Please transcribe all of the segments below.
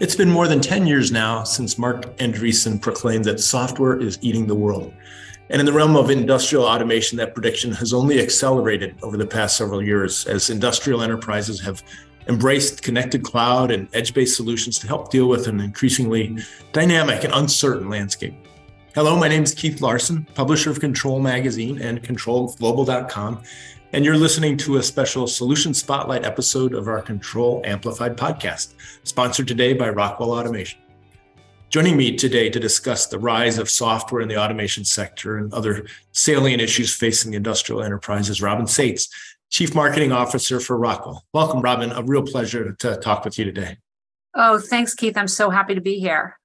It's been more than 10 years now since Marc Andreessen proclaimed that software is eating the world. And in the realm of industrial automation, that prediction has only accelerated over the past several years as industrial enterprises have embraced connected cloud and edge based solutions to help deal with an increasingly dynamic and uncertain landscape. Hello, my name is Keith Larson, publisher of Control Magazine and ControlGlobal.com. And you're listening to a special Solution Spotlight episode of our Control Amplified podcast, sponsored today by Rockwell Automation. Joining me today to discuss the rise of software in the automation sector and other salient issues facing industrial enterprises, Robin Saitz, Chief Marketing Officer for Rockwell. Welcome, Robin. A real pleasure to talk with you today. Oh, thanks, Keith. I'm so happy to be here.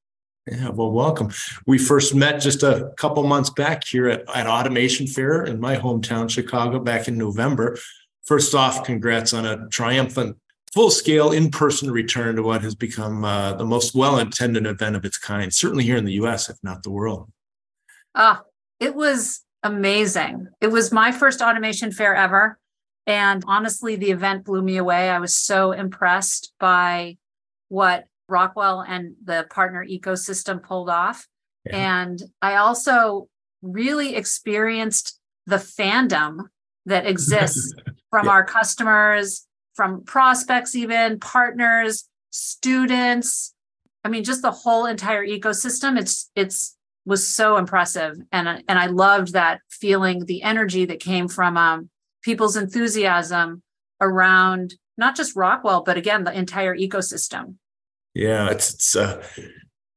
Yeah, well, welcome. We first met just a couple months back here at, at Automation Fair in my hometown, Chicago, back in November. First off, congrats on a triumphant full scale in person return to what has become uh, the most well attended event of its kind, certainly here in the US, if not the world. Ah, it was amazing. It was my first automation fair ever. And honestly, the event blew me away. I was so impressed by what Rockwell and the partner ecosystem pulled off. Yeah. And I also really experienced the fandom that exists from yeah. our customers, from prospects, even partners, students. I mean, just the whole entire ecosystem. It's it's was so impressive, and and I loved that feeling, the energy that came from um, people's enthusiasm around not just Rockwell, but again the entire ecosystem. Yeah, it's, it's uh,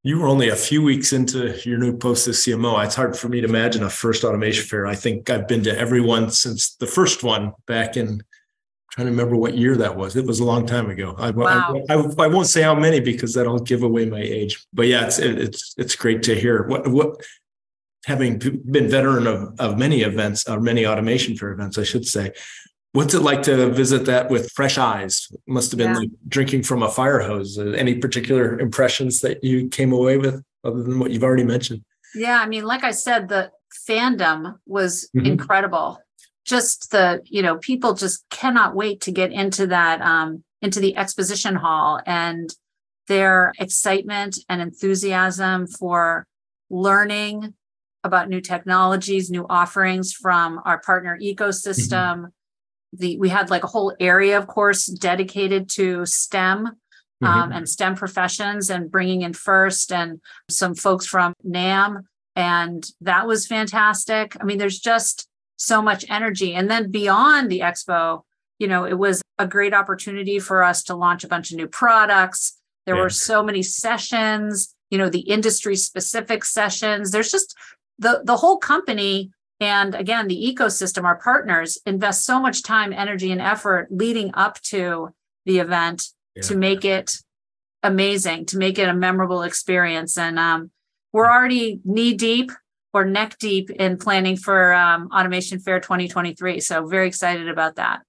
you were only a few weeks into your new post as CMO. It's hard for me to imagine a first automation fair. I think I've been to every one since the first one back in. I'm trying to remember what year that was. It was a long time ago. I, wow. I, I, I, won't say how many because that'll give away my age. But yeah, it's it, it's it's great to hear what what having been veteran of, of many events or many automation fair events, I should say. What's it like to visit that with fresh eyes? Must have been yeah. like drinking from a fire hose. Uh, any particular impressions that you came away with other than what you've already mentioned? Yeah, I mean, like I said, the fandom was mm-hmm. incredible. Just the, you know, people just cannot wait to get into that, um, into the exposition hall and their excitement and enthusiasm for learning about new technologies, new offerings from our partner ecosystem. Mm-hmm the we had like a whole area of course dedicated to STEM mm-hmm. um, and STEM professions and bringing in FIRST and some folks from NAM. And that was fantastic. I mean, there's just so much energy. And then beyond the expo, you know, it was a great opportunity for us to launch a bunch of new products. There yeah. were so many sessions, you know, the industry specific sessions. There's just the the whole company and again, the ecosystem, our partners invest so much time, energy, and effort leading up to the event yeah. to make it amazing, to make it a memorable experience. And um, we're already knee deep or neck deep in planning for um, Automation Fair 2023. So very excited about that.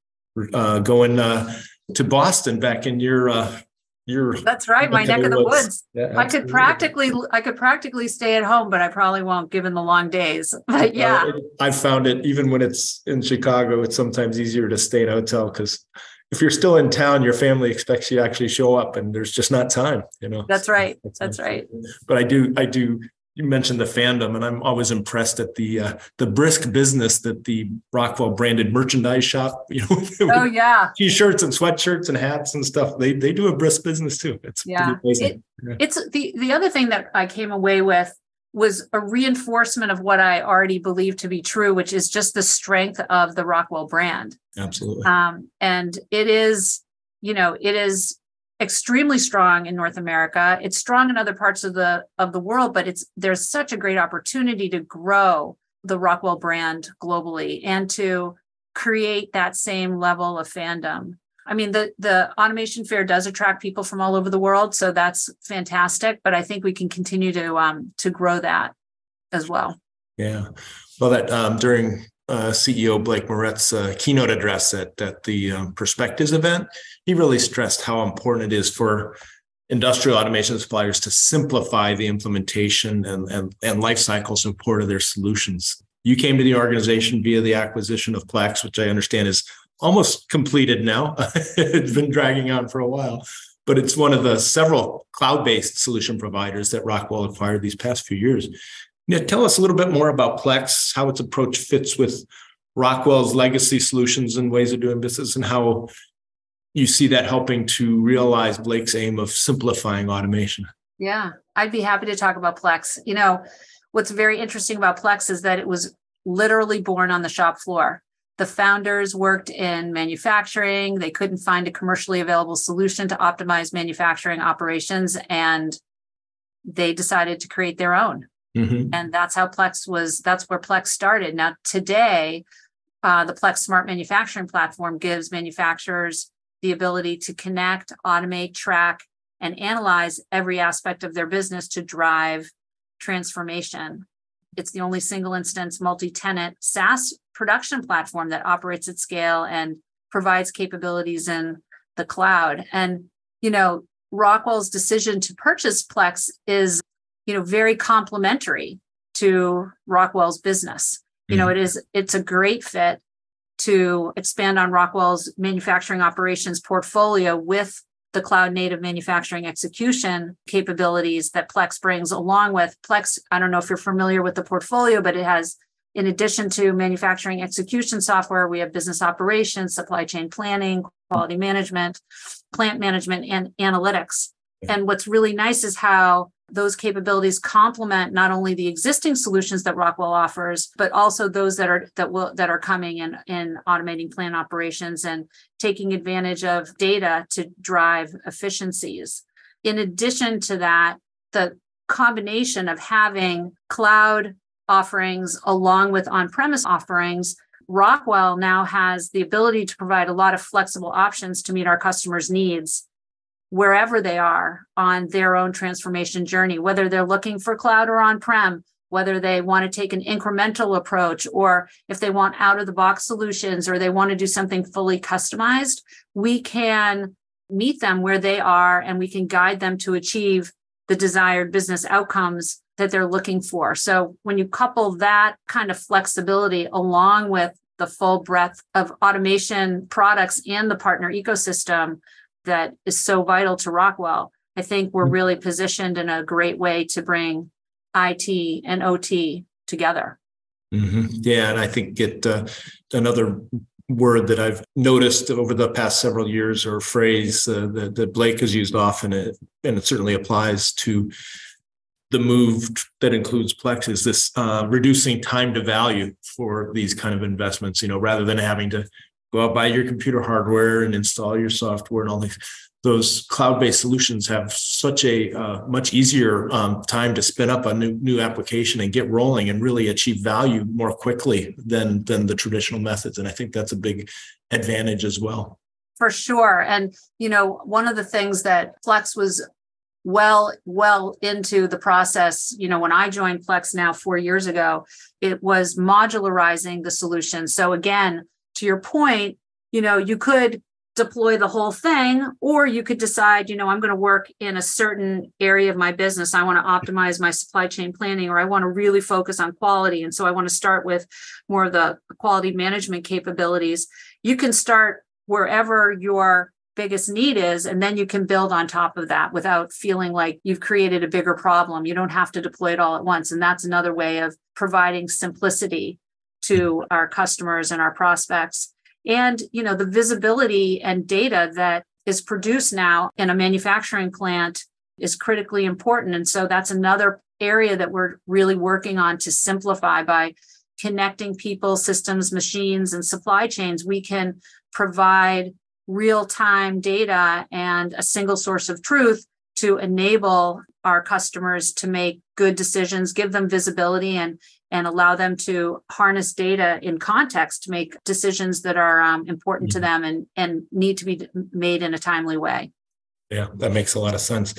Uh, going uh, to Boston back in your uh, you're that's right my neck of the woods, Yeah, i could practically i could practically stay at home but i probably won't given the long days but yeah. i've found it even when it's in chicago it's sometimes easier to stay in a hotel because if you're still in town your family expects you to actually show up and there's just not time you know? That's right that's, that's right. But i do i do you mentioned the fandom, and I'm always impressed at the uh, the brisk business that the Rockwell branded merchandise shop. You know, oh yeah, t-shirts and sweatshirts and hats and stuff. They they do a brisk business too. It's yeah. It, yeah. It's the the other thing that I came away with was a reinforcement of what I already believed to be true, which is just the strength of the Rockwell brand. Absolutely. Um, and it is, you know, it is extremely strong in North America. It's strong in other parts of the of the world, but it's there's such a great opportunity to grow the Rockwell brand globally and to create that same level of fandom. I mean, the the automation fair does attract people from all over the world, so that's fantastic. But I think we can continue to um, to grow that as well. Yeah, well, that um, during uh, CEO Blake Moret's uh, keynote address at, at the um, Perspectives event, he really stressed how important it is for industrial automation suppliers to simplify the implementation and, and, and life support of their solutions. You came to the organization via the acquisition of Plex, which I understand is almost completed now. it's been dragging on for a while. but it's one of the several cloud-based solution providers that Rockwell acquired these past few years. Now, tell us a little bit more about Plex, how its approach fits with Rockwell's legacy solutions and ways of doing business, and how you see that helping to realize Blake's aim of simplifying automation. Yeah, I'd be happy to talk about Plex. You know, what's very interesting about Plex is that it was literally born on the shop floor. The founders worked in manufacturing. They couldn't find a commercially available solution to optimize manufacturing operations, and they decided to create their own. Mm-hmm. And that's how Plex was, that's where Plex started. Now, today, uh, the Plex Smart Manufacturing Platform gives manufacturers the ability to connect, automate, track, and analyze every aspect of their business to drive transformation. It's the only single instance multi tenant SaaS production platform that operates at scale and provides capabilities in the cloud. And, you know, Rockwell's decision to purchase Plex is, you know, very complementary to Rockwell's business. You know, mm-hmm. it is, it's a great fit to expand on Rockwell's manufacturing operations portfolio with the cloud native manufacturing execution capabilities that Plex brings along with Plex. I don't know if you're familiar with the portfolio, but it has, in addition to manufacturing execution software, we have business operations, supply chain planning, quality management, plant management, and analytics. And what's really nice is how those capabilities complement not only the existing solutions that Rockwell offers, but also those that are that will that are coming in in automating plant operations and taking advantage of data to drive efficiencies. In addition to that, the combination of having cloud offerings along with on-premise offerings Rockwell now has the ability to provide a lot of flexible options to meet our customers' needs wherever they are on their own transformation journey, whether they're looking for cloud or on prem, whether they want to take an incremental approach, or if they want out of the box solutions, or they want to do something fully customized, we can meet them where they are and we can guide them to achieve the desired business outcomes that they're looking for. So when you couple that kind of flexibility along with the full breadth of automation products and the partner ecosystem, that is so vital to Rockwell. I think we're mm-hmm. really positioned in a great way to bring IT and OT together. Mm-hmm. Yeah, and I think it uh, another word that I've noticed over the past several years or phrase uh, that, that, Blake has used often, and it certainly applies to the move that includes Plex is this uh, reducing time to value for these kind of investments. You know, rather than having to go out buy your computer hardware and install your software and all these those cloud-based solutions have such a uh, much easier um, time to spin up a new new application and get rolling and really achieve value more quickly than than the traditional methods. And i think that's a big advantage as well. For sure. And you know one of the things that Plex was well well into the process you know when i joined Plex now 4 years ago it was modularizing the solution. So again to your point, you know, you could deploy the whole thing, or you could decide, you know, I'm going to work in a certain area of my business. I want to optimize my supply chain planning, or I want to really focus on quality. And so I want to start with more of the quality management capabilities. You can start wherever your biggest need is, and then you can build on top of that without feeling like you've created a bigger problem. You don't have to deploy it all at once. And that's another way of providing simplicity to our customers and our prospects. And you know the visibility and data that is produced now in a manufacturing plant is critically important. And so that's another area that we're really working on to simplify by connecting people systems machines and supply chains. We can provide real time data and a single source of truth to enable our customers to make good decisions give them visibility and and allow them to harness data in context to make decisions that are um, important mm-hmm. to them and, and need to be made in a timely way. Yeah, that makes a lot of sense.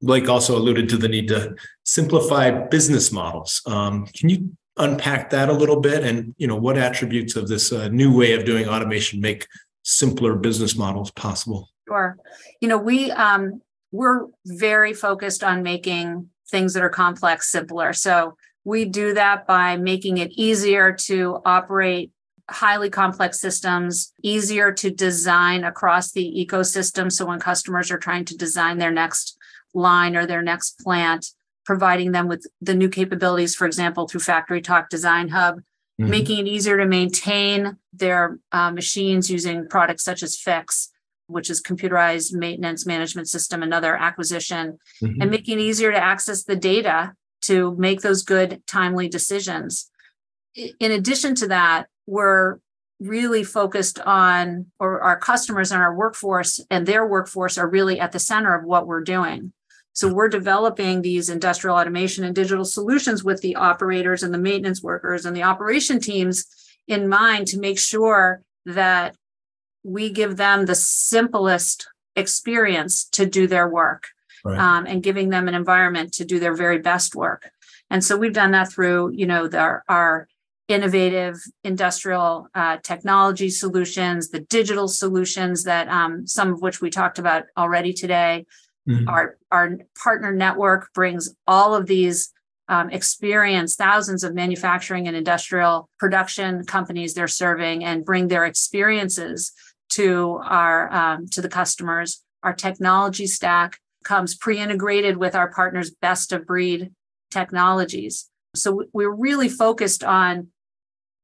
Blake also alluded to the need to simplify business models. Um, can you unpack that a little bit and you know what attributes of this uh, new way of doing automation make simpler business models possible sure you know we um, we're very focused on making things that are complex simpler so we do that by making it easier to operate highly complex systems, easier to design across the ecosystem. So when customers are trying to design their next line or their next plant, providing them with the new capabilities, for example, through FactoryTalk Design Hub, mm-hmm. making it easier to maintain their uh, machines using products such as Fiix, which is computerized maintenance management system, another acquisition, mm-hmm. and making it easier to access the data to make those good, timely decisions. In addition to that, we're really focused on, or our customers and our workforce and their workforce are really at the center of what we're doing. So we're developing these industrial automation and digital solutions with the operators and the maintenance workers and the operation teams in mind to make sure that we give them the simplest experience to do their work right. um, and giving them an environment to do their very best work. And so we've done that through, you know, the, our innovative industrial uh, technology solutions, the digital solutions that um, some of which we talked about already today. Mm-hmm. Our our partner network brings all of these um, experience thousands of manufacturing and industrial production companies they're serving and bring their experiences to our um, to the customers. Our technology stack comes pre-integrated with our partners' best of breed technologies. So we're really focused on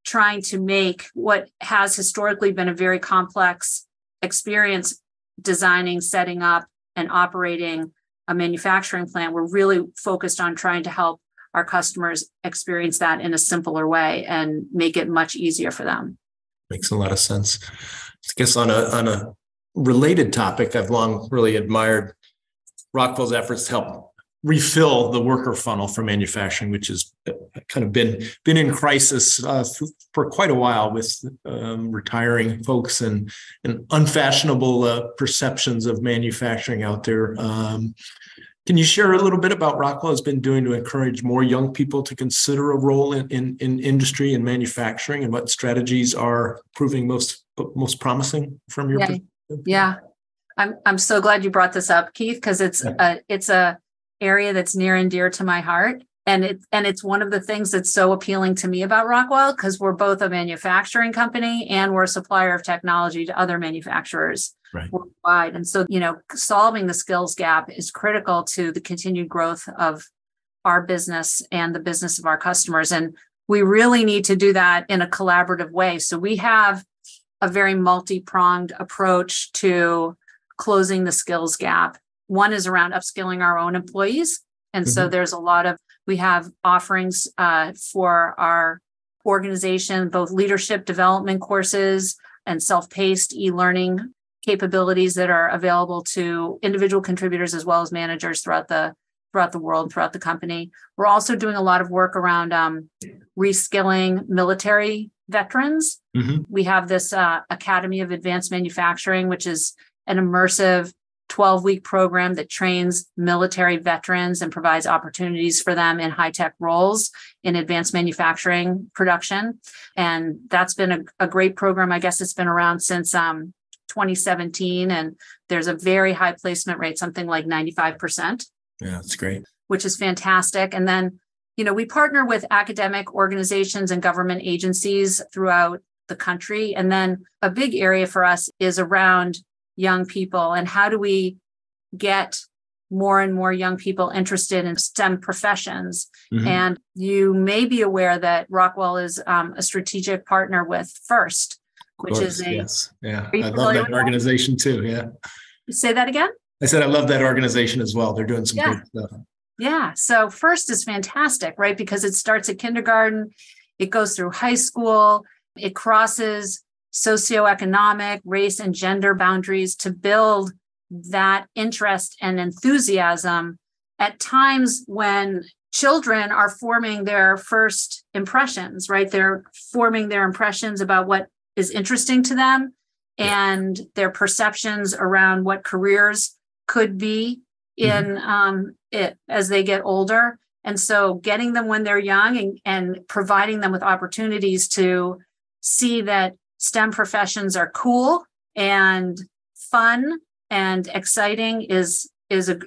trying to make what has historically been a very complex experience designing, setting up, and operating a manufacturing plant. We're really focused on trying to help our customers experience that in a simpler way and make it much easier for them. Makes a lot of sense. I guess on a on a related topic, I've long really admired Rockwell's efforts to help refill the worker funnel for manufacturing, which has kind of been been in crisis uh, for quite a while with um, retiring folks and and unfashionable uh, perceptions of manufacturing out there. Um, can you share a little bit about Rockwell has been doing to encourage more young people to consider a role in, in, in industry and manufacturing, and what strategies are proving most most promising from your yeah. perspective? Yeah, I'm I'm so glad you brought this up, Keith, because it's a it's a area that's near and dear to my heart and it and it's one of the things that's so appealing to me about Rockwell because we're both a manufacturing company and we're a supplier of technology to other manufacturers right. worldwide. And so, you know, solving the skills gap is critical to the continued growth of our business and the business of our customers. And we really need to do that in a collaborative way. So we have a very multi-pronged approach to closing the skills gap one is around upskilling our own employees. And mm-hmm. so there's a lot of, we have offerings uh, for our organization, both leadership development courses and self paced e learning capabilities that are available to individual contributors as well as managers throughout the throughout the world throughout the company we're also doing a lot of work around um, reskilling military veterans mm-hmm. we have this uh, academy of advanced manufacturing which is an immersive 12 week program that trains military veterans and provides opportunities for them in high tech roles in advanced manufacturing production. And that's been a, a, great program. I guess it's been around since um, 2017, and there's a very high placement rate, something like 95%. Yeah, that's great. Which is fantastic. And then, you know, we partner with academic organizations and government agencies throughout the country. And then a big area for us is around young people and how do we get more and more young people interested in STEM professions. Mm-hmm. And you may be aware that Rockwell is um, a strategic partner with FIRST, which course, is a yes, yeah. I love that organization that? too. Yeah. Say that again. I said I love that organization as well. They're doing some yeah. good stuff. Yeah. So FIRST is fantastic, right? Because it starts at kindergarten, it goes through high school, it crosses socioeconomic, race, and gender boundaries to build that interest and enthusiasm at times when children are forming their first impressions, right? They're forming their impressions about what is interesting to them and their perceptions around what careers could be in mm-hmm. um, it as they get older. And so getting them when they're young and, and providing them with opportunities to see that STEM professions are cool and fun and exciting is is a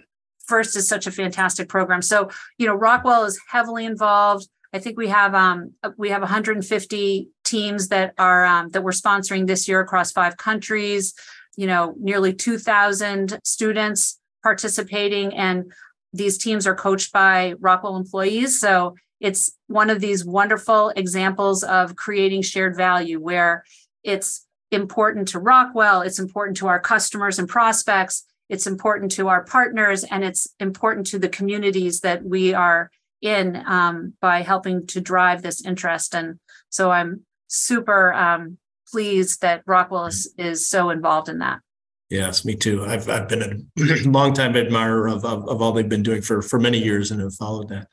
first is such a fantastic program. So, you know, Rockwell is heavily involved. I think we have um we have 150 teams that are um, that we're sponsoring this year across five countries. You know, nearly 2,000 students participating, and these teams are coached by Rockwell employees. So it's one of these wonderful examples of creating shared value where it's important to Rockwell, it's important to our customers and prospects, it's important to our partners, and it's important to the communities that we are in um, by helping to drive this interest. And so I'm super um, pleased that Rockwell is, is so involved in that. Yes, me too. I've I've been a long time admirer of, of, of all they've been doing for for many years and have followed that.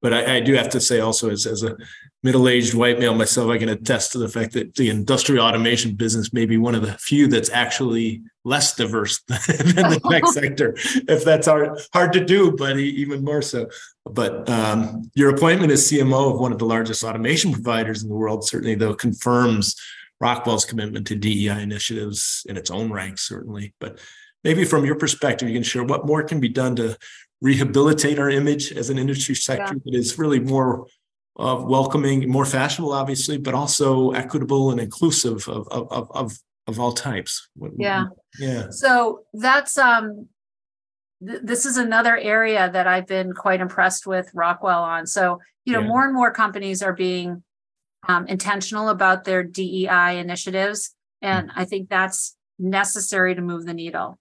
But I, I do have to say also as as a middle aged white male myself, I can attest to the fact that the industrial automation business may be one of the few that's actually less diverse than the tech sector. If that's hard hard to do, but even more so. But um, your appointment as CMO of one of the largest automation providers in the world certainly though confirms Rockwell's commitment to DEI initiatives in its own ranks, certainly. But maybe from your perspective, you can share what more can be done to rehabilitate our image as an industry sector yeah. that is really more uh, welcoming, more fashionable, obviously, but also equitable and inclusive of of of of all types. Yeah, yeah. So that's um, th- this is another area that I've been quite impressed with Rockwell on. So you know, yeah. more and more companies are being um, intentional about their DEI initiatives. And I think that's necessary to move the needle.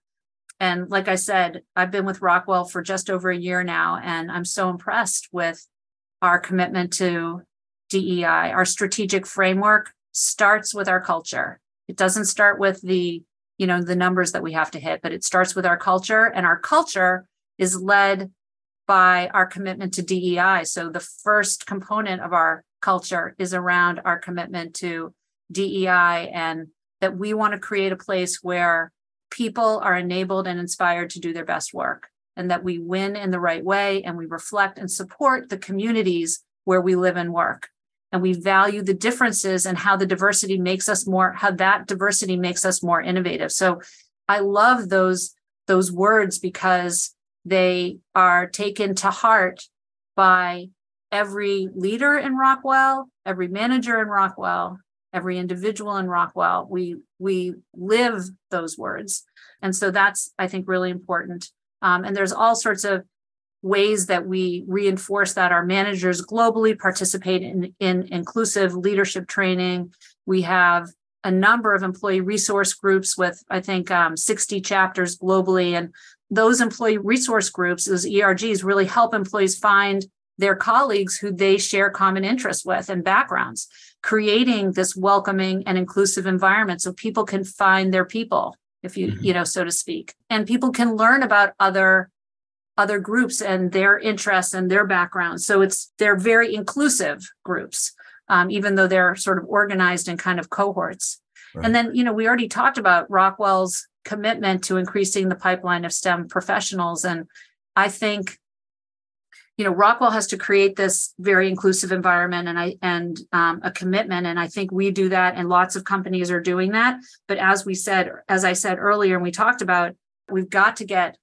And like I said, I've been with Rockwell for just over a year now, and I'm so impressed with our commitment to DEI. Our strategic framework starts with our culture. It doesn't start with the, you know, the numbers that we have to hit, but it starts with our culture, and our culture is led by our commitment to DEI. So the first component of our culture is around our commitment to DEI and that we want to create a place where people are enabled and inspired to do their best work and that we win in the right way and we reflect and support the communities where we live and work. And we value the differences and how the diversity makes us more how that diversity makes us more innovative. So i love those those words because they are taken to heart by every leader in Rockwell, every manager in Rockwell, every individual in Rockwell. We we live those words, and so that's I think really important. Um, and there's all sorts of ways that we reinforce that our managers globally participate in, in inclusive leadership training. We have a number of employee resource groups with I think um, 60 chapters globally, and those employee resource groups, those ERGs, really help employees find their colleagues who they share common interests with and backgrounds, creating this welcoming and inclusive environment so people can find their people, if you, mm-hmm. you know, so to speak. And people can learn about other other groups and their interests and their backgrounds. So it's they're very inclusive groups, um, even though they're sort of organized in kind of cohorts. Right. And then, you know, we already talked about Rockwell's commitment to increasing the pipeline of STEM professionals. And I think you know rockwell has to create this very inclusive environment and i and um, a commitment and i think we do that and lots of companies are doing that. But as we said as i said earlier and we talked about we've got to get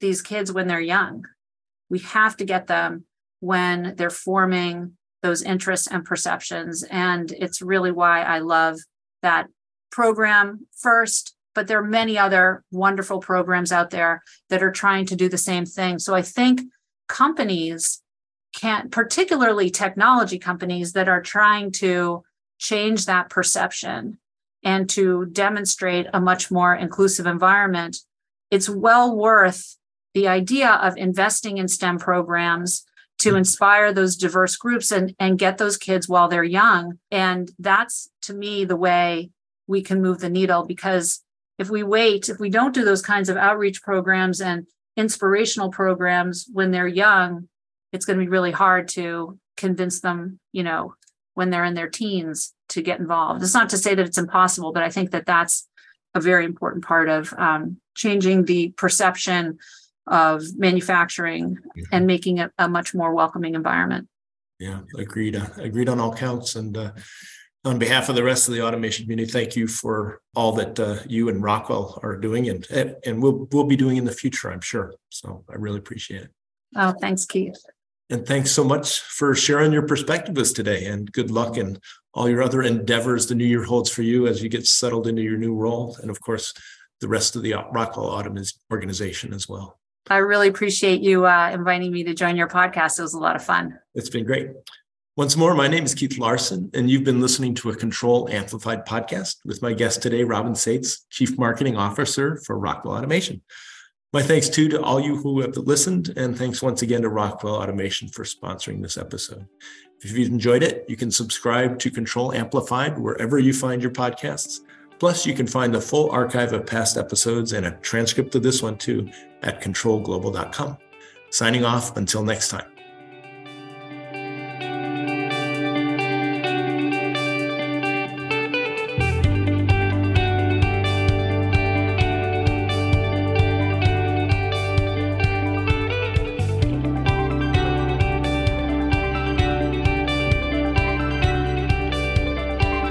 these kids when they're young. We have to get them when they're forming those interests and perceptions and it's really why i love that program first but there are many other wonderful programs out there that are trying to do the same thing. So i think companies can particularly technology companies that are trying to change that perception and to demonstrate a much more inclusive environment it's well worth the idea of investing in stem programs to mm-hmm. inspire those diverse groups and, and get those kids while they're young and that's to me the way we can move the needle because if we wait if we don't do those kinds of outreach programs and inspirational programs when they're young, it's going to be really hard to convince them, you know, when they're in their teens to get involved. It's not to say that it's impossible, but I think that that's a very important part of um, changing the perception of manufacturing mm-hmm. and making it a much more welcoming environment. Yeah, agreed. Uh, agreed on all counts. And uh, on behalf of the rest of the automation community, thank you for all that uh, you and Rockwell are doing, and and we'll we'll be doing in the future, I'm sure. So I really appreciate it. Oh, thanks, Keith. And thanks so much for sharing your perspective with us today. And good luck in all your other endeavors the new year holds for you as you get settled into your new role. And of course, the rest of the Rockwell Automation organization as well. I really appreciate you uh, inviting me to join your podcast. It was a lot of fun. It's been great. Once more, my name is Keith Larson, and you've been listening to a Control Amplified podcast with my guest today, Robin Saitz, Chief Marketing Officer for Rockwell Automation. My thanks too to all you who have listened, and thanks once again to Rockwell Automation for sponsoring this episode. If you've enjoyed it, you can subscribe to Control Amplified wherever you find your podcasts. Plus, you can find the full archive of past episodes and a transcript of this one too at controlglobal.com. Signing off until next time.